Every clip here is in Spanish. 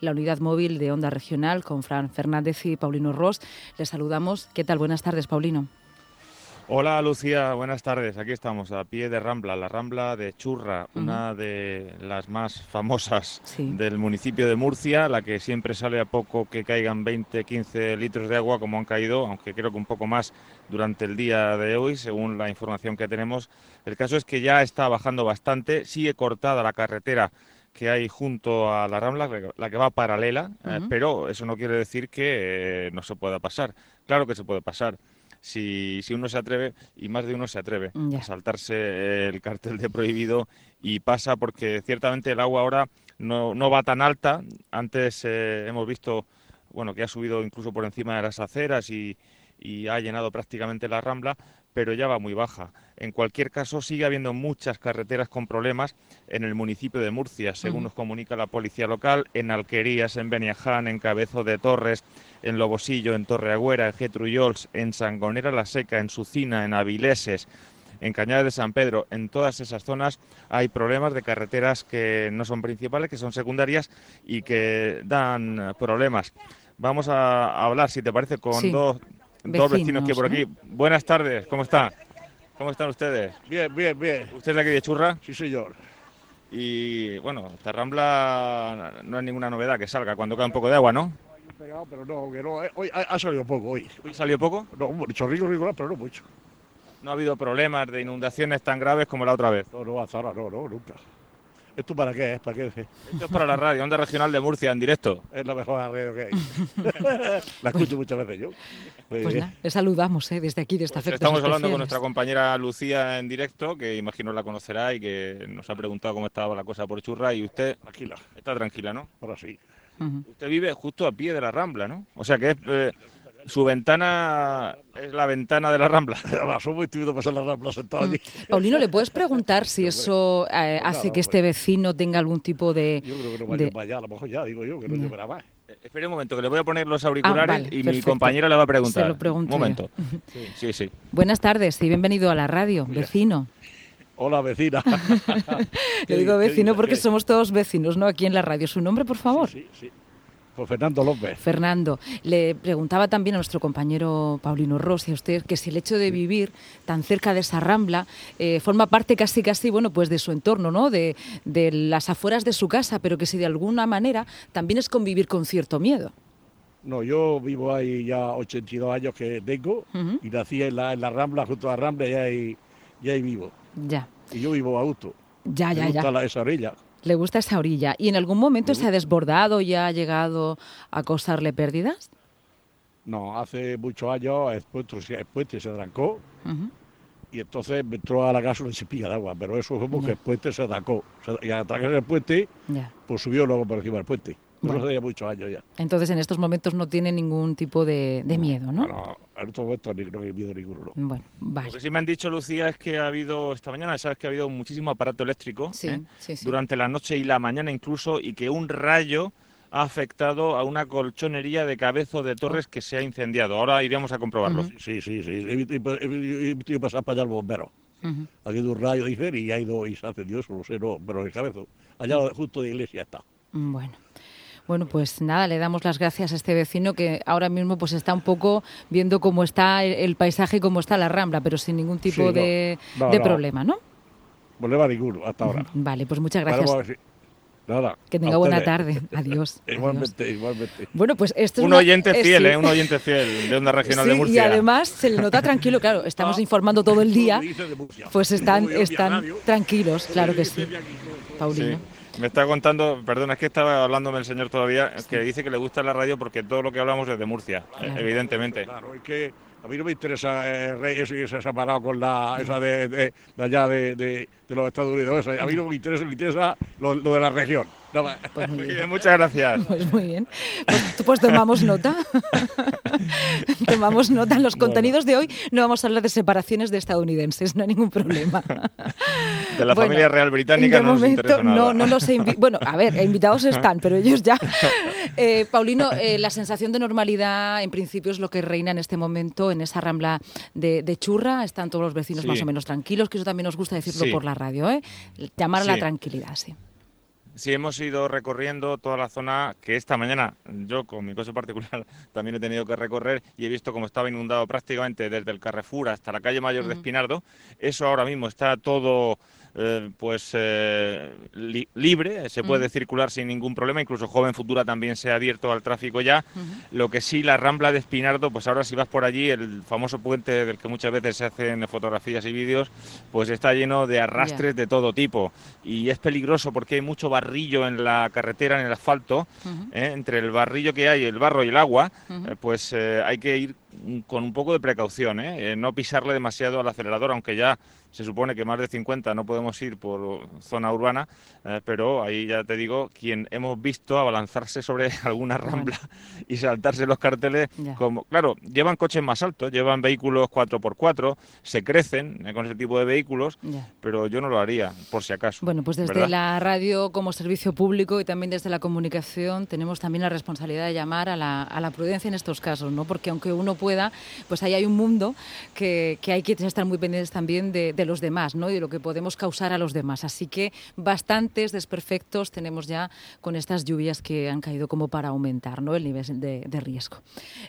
la unidad móvil de Onda Regional con Fran Fernández y Paulino Ross. Les saludamos. ¿Qué tal? Buenas tardes, Paulino. Hola Lucía, buenas tardes. Aquí estamos a pie de Rambla, la Rambla de Churra, una de las más famosas del municipio de Murcia, la que siempre sale a poco que caigan 20, 15 litros de agua como han caído, aunque creo que un poco más durante el día de hoy, según la información que tenemos. El caso es que ya está bajando bastante, sigue cortada la carretera que hay junto a la Rambla, la que va paralela, eh, pero eso no quiere decir que eh, no se pueda pasar. Claro que se puede pasar si, si uno se atreve, y más de uno se atreve, a saltarse el cartel de prohibido y pasa porque ciertamente el agua ahora no, no va tan alta. Antes eh, hemos visto bueno, que ha subido incluso por encima de las aceras y, y ha llenado prácticamente la rambla, pero ya va muy baja. En cualquier caso, sigue habiendo muchas carreteras con problemas en el municipio de Murcia, según nos comunica la policía local, en Alquerías, en Beniaján, en Cabezo de Torres, en Lobosillo, en Torreagüera, en Getrullols, en Sangonera la Seca, en Sucina, en Avileses, en Cañada de San Pedro, en todas esas zonas hay problemas de carreteras que no son principales, que son secundarias y que dan problemas. Vamos a hablar, si te parece, con dos, dos vecinos que por aquí. Buenas tardes, ¿cómo está? ¿Cómo están ustedes? Bien, bien, bien. ¿Usted es de aquí de Churra? Sí, señor. Y bueno, esta rambla no es ninguna novedad que salga cuando cae un poco de agua, ¿no? pero no, que no. Eh, hoy ha, salido poco hoy. ¿Hoy salió poco? No, chorrillo regular, pero no mucho. ¿No ha habido problemas de inundaciones tan graves como la otra vez? No, no, hasta ahora no, no, nunca. ¿Esto para qué es? ¿Para qué? Esto es para la radio, Onda Regional de Murcia, en directo. Es la mejor radio que hay. la escucho muchas veces yo. Pues, le saludamos ¿eh? desde aquí, de esta pues Estamos hablando con nuestra compañera Lucía en directo, que imagino la conocerá y que nos ha preguntado cómo estaba la cosa por Churra. Y usted tranquila. está tranquila, ¿no? Ahora sí. Usted vive justo a pie de la Rambla, ¿no? O sea que es, eh, su ventana es la ventana de la Rambla. Somos muy pasar la Rambla sentado allí. Mm. Paulino, ¿le puedes preguntar si eso eh, hace que este vecino tenga algún tipo de... Yo creo que no vaya de... para allá, a lo mejor ya, digo yo, que no, llevará más. Eh, espere un momento, que le voy a poner los auriculares ah, y mi compañero le va a preguntar. Se lo pregunto un momento. Sí, sí, Buenas tardes y bienvenido a la radio, vecino. Hola, vecina. Le digo vecino porque somos todos vecinos, ¿no? Aquí en la radio. ¿Su nombre, por favor? Sí, sí. Pues Fernando López. Fernando, le preguntaba también a nuestro compañero Paulino Rossi a usted que si el hecho de vivir tan cerca de esa rambla eh, forma parte casi casi bueno pues de su entorno, ¿no? De, las afueras de su casa, pero que si de alguna manera también es convivir con cierto miedo. No, yo vivo ahí ya 82 años que tengo y nací en la, Rambla, junto a la Rambla y ahí, y ahí vivo. Ya. Y yo vivo a gusto. Ya, ya, ya. La, esa orilla. Le gusta esa orilla. ¿Y en algún momento se ha desbordado y ha llegado a causarle pérdidas? No, hace muchos años el puente, se trancó y entonces me entró a la casa una chispilla de agua, pero eso fue porque el puente se trancó. Y al trancar el puente, pues subió luego por encima del puente. Bueno. hace muchos años ya. Entonces en estos momentos no tiene ningún tipo de, miedo, ¿no? No, en estos momentos no hay miedo ninguno. Bueno, vale. Lo que sí me han dicho, Lucía, es que ha habido, esta mañana, sabes que ha habido muchísimo aparato eléctrico ¿eh? durante la noche y la mañana incluso, y que un rayo ha afectado a una colchonería de cabezo de torres que se ha incendiado. Ahora iremos a comprobarlo. Sí, sí, sí. He visto pasar para allá el bombero. Ha habido un rayo, dice, y ha ido y se ha encendido eso, no sé, no, pero el cabezo. Allá justo de iglesia está. Bueno. Bueno, pues nada, le damos las gracias a este vecino que ahora mismo pues está un poco viendo cómo está el, paisaje y cómo está la rambla, pero sin ningún tipo de, problema, ¿no? Problema ninguno hasta ahora. Vale, pues muchas gracias. Nada, que tenga buena tarde. Adiós. igualmente, igualmente. Bueno, pues esto un oyente fiel, ¿eh? Un oyente fiel de Onda Regional de Murcia. Y además se le nota tranquilo, claro, estamos ah. informando todo el día. Pues están, están tranquilos, claro que sí. Paulino. Me está contando, perdón, es que estaba hablándome el señor todavía, que dice que le gusta la radio porque todo lo que hablamos es de Murcia, evidentemente. Claro, es que a mí no me interesa eh, Reyes y se ha separado con la esa de, de, allá de, de, los Estados Unidos. A mí no me interesa, me interesa lo de la región. Pues muchas gracias. Pues muy bien. Pues, pues tomamos nota. tomamos nota. En los contenidos de hoy no vamos a hablar de separaciones de estadounidenses, no hay ningún problema. De la familia real británica no momento, No, no los he Bueno, a ver, invitados están, pero ellos ya. Eh, Paulino, eh, la sensación de normalidad en principio es lo que reina en este momento en esa rambla de, Churra. Están todos los vecinos más o menos tranquilos, que eso también nos gusta decirlo por la radio, ¿eh? Llamar a la tranquilidad, sí. Sí, hemos ido recorriendo toda la zona que esta mañana yo, con mi coche particular, también he tenido que recorrer y he visto cómo estaba inundado prácticamente desde el Carrefour hasta la calle Mayor de Espinardo. Eso ahora mismo está todo eh, pues eh, libre, se puede circular sin ningún problema, incluso Joven Futura también se ha abierto al tráfico ya. Lo que sí, la Rambla de Espinardo, pues ahora si vas por allí, el famoso puente del que muchas veces se hacen fotografías y vídeos, pues está lleno de arrastres de todo tipo. Y es peligroso porque hay mucho barrillo en la carretera, en el asfalto, ¿eh? entre el barrillo que hay, el barro y el agua, pues hay que ir con un poco de precaución, no pisarle demasiado al acelerador, aunque ya se supone que más de 50 no podemos ir por zona urbana, eh, pero ahí ya te digo, quien hemos visto abalanzarse sobre alguna rambla y saltarse los carteles, como claro, llevan coches más altos, llevan vehículos 4x4, se crecen eh, con ese tipo de vehículos, pero yo no lo haría, por si acaso. Bueno, pues desde la radio como servicio público y también desde la comunicación tenemos también la responsabilidad de llamar a la, a la prudencia en estos casos, ¿no? Porque aunque uno pueda, pues ahí hay un mundo que, que hay que estar muy pendientes también de de los demás ¿no? y de lo que podemos causar a los demás. Así que bastantes desperfectos tenemos ya con estas lluvias que han caído como para aumentar ¿no? el nivel de, riesgo.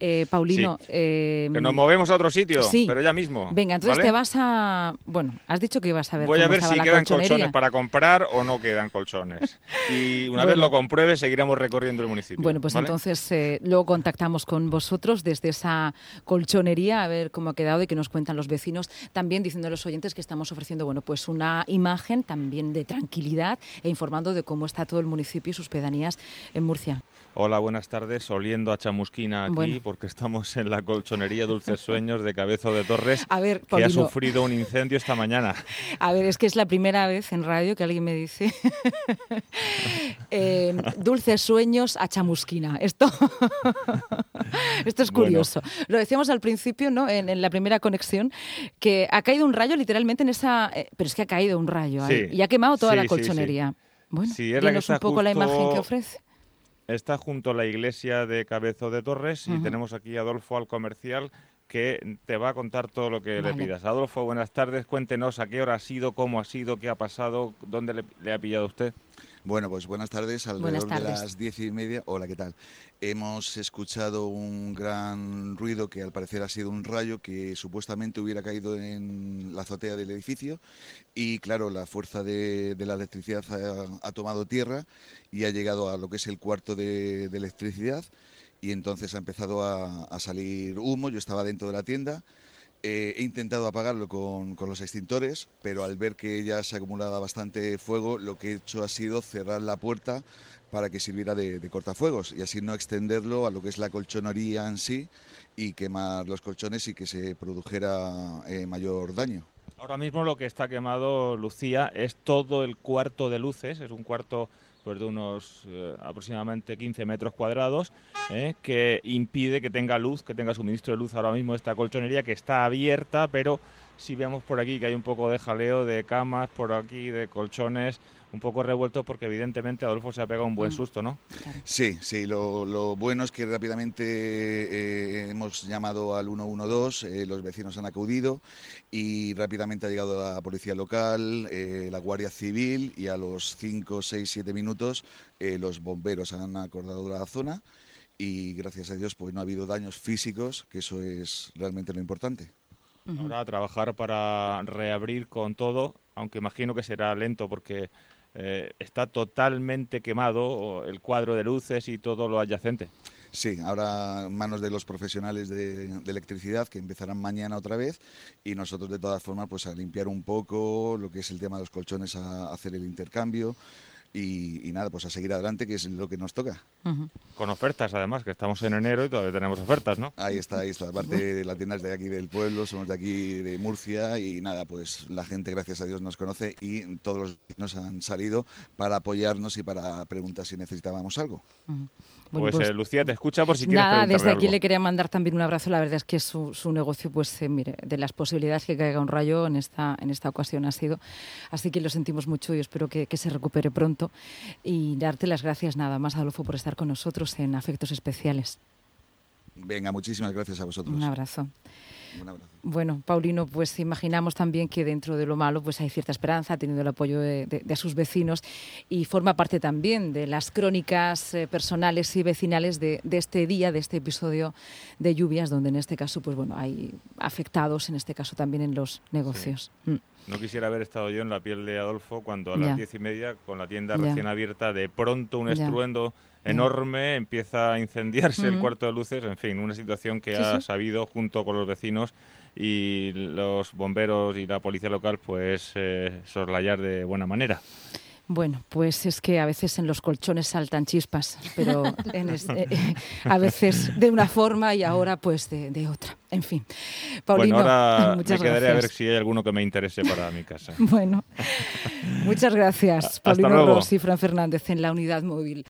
Eh, Paulino. Eh, que nos movemos a otro sitio, sí. pero ya mismo. Venga, entonces te vas a. Bueno, has dicho que ibas a ver. Voy a ver si quedan colchones para comprar o no quedan colchones. Y una vez lo compruebe, seguiremos recorriendo el municipio. Bueno, pues entonces eh, luego contactamos con vosotros desde esa colchonería a ver cómo ha quedado y que nos cuentan los vecinos. También diciendo a los oyentes que estamos ofreciendo bueno, pues una imagen también de tranquilidad e informando de cómo está todo el municipio y sus pedanías en Murcia. Hola, buenas tardes. Oliendo a chamusquina aquí porque estamos en la colchonería Dulces Sueños de Cabezo de Torres, que ha sufrido un incendio esta mañana. A ver, es que es la primera vez en radio que alguien me dice eh, Dulces Sueños a chamusquina. Esto, Esto es curioso. Lo decíamos al principio, ¿no? En, la primera conexión, que ha caído un rayo literalmente en esa... Eh, pero es que ha caído un rayo ahí y ha quemado toda la colchonería. bueno, dinos un poco la imagen que ofrece. Está junto a la iglesia de Cabezo de Torres y tenemos aquí a Adolfo al comercial que te va a contar todo lo que le pidas. Adolfo, buenas tardes. Cuéntenos a qué hora ha sido, cómo ha sido, qué ha pasado, dónde le, ha pillado usted. Bueno, pues buenas tardes. Alrededor de las diez y media. Hola, ¿qué tal? Hemos escuchado un gran ruido que al parecer ha sido un rayo que supuestamente hubiera caído en la azotea del edificio y claro, la fuerza de, la electricidad ha, tomado tierra y ha llegado a lo que es el cuarto de, electricidad y entonces ha empezado a, salir humo. Yo estaba dentro de la tienda. Eh, he intentado apagarlo con, los extintores, pero al ver que ya se acumulaba bastante fuego, lo que he hecho ha sido cerrar la puerta para que sirviera de, cortafuegos y así no extenderlo a lo que es la colchonería en sí y quemar los colchones y que se produjera eh, mayor daño. Ahora mismo lo que está quemado, Lucía, es todo el cuarto de luces, es un cuarto pues, de unos eh, aproximadamente 15 metros cuadrados, eh, que impide que tenga luz, que tenga suministro de luz. Ahora mismo esta colchonería que está abierta, pero si vemos por aquí que hay un poco de jaleo de camas, por aquí de colchones, un poco revuelto porque evidentemente Adolfo se ha pegado un buen mm. susto, ¿no? Sí, sí, lo, bueno es que rápidamente eh, hemos llamado al 112, eh, los vecinos han acudido y rápidamente ha llegado la policía local, eh, la Guardia Civil y a los 5, 6, 7 minutos los bomberos han acordado la zona y gracias a Dios pues no ha habido daños físicos, que eso es realmente lo importante. Ahora a trabajar para reabrir con todo, aunque imagino que será lento porque eh, está totalmente quemado el cuadro de luces y todo lo adyacente. Sí, ahora manos de los profesionales de, electricidad que empezarán mañana otra vez y nosotros de todas formas pues a limpiar un poco lo que es el tema de los colchones, a hacer el intercambio, y, nada, pues a seguir adelante, que es lo que nos toca. Con ofertas, además, que estamos en enero y todavía tenemos ofertas, ¿no? Ahí está, ahí está. Aparte, la tienda es de aquí del pueblo, somos de aquí de Murcia y nada, pues la gente, gracias a Dios, nos conoce y todos los nos han salido para apoyarnos y para preguntar si necesitábamos algo. pues, pues eh, Lucía, te escucha por si quieres Nada, desde aquí le quería mandar también un abrazo. La verdad es que su, su negocio, pues eh, mire, de las posibilidades que caiga un rayo en esta, en esta ocasión ha sido. Así que lo sentimos mucho y espero que, que se recupere pronto y darte las gracias nada más, Adolfo, por estar con nosotros en Afectos Especiales. Venga, muchísimas gracias a vosotros. Un abrazo. Un abrazo. Bueno, Paulino, pues imaginamos también que dentro de lo malo pues hay cierta esperanza, teniendo el apoyo de, sus vecinos y forma parte también de las crónicas eh, personales y vecinales de, este día, de este episodio de lluvias, donde en este caso pues bueno hay afectados, en este caso también en los negocios. Mm. No quisiera haber estado yo en la piel de Adolfo cuando a las diez y media, con la tienda recién abierta, de pronto un estruendo enorme, empieza a incendiarse el cuarto de luces, en fin, una situación que ha sabido junto con los vecinos y los bomberos y la policía local pues eh, soslayar de buena manera. Bueno, pues es que a veces en los colchones saltan chispas, pero eh, a veces de una forma y ahora pues de, otra. En fin. Paulino, bueno, ahora me quedaré a ver si hay alguno que me interese para mi casa. bueno, muchas gracias. Paulino Ross y Fran Fernández en la unidad móvil.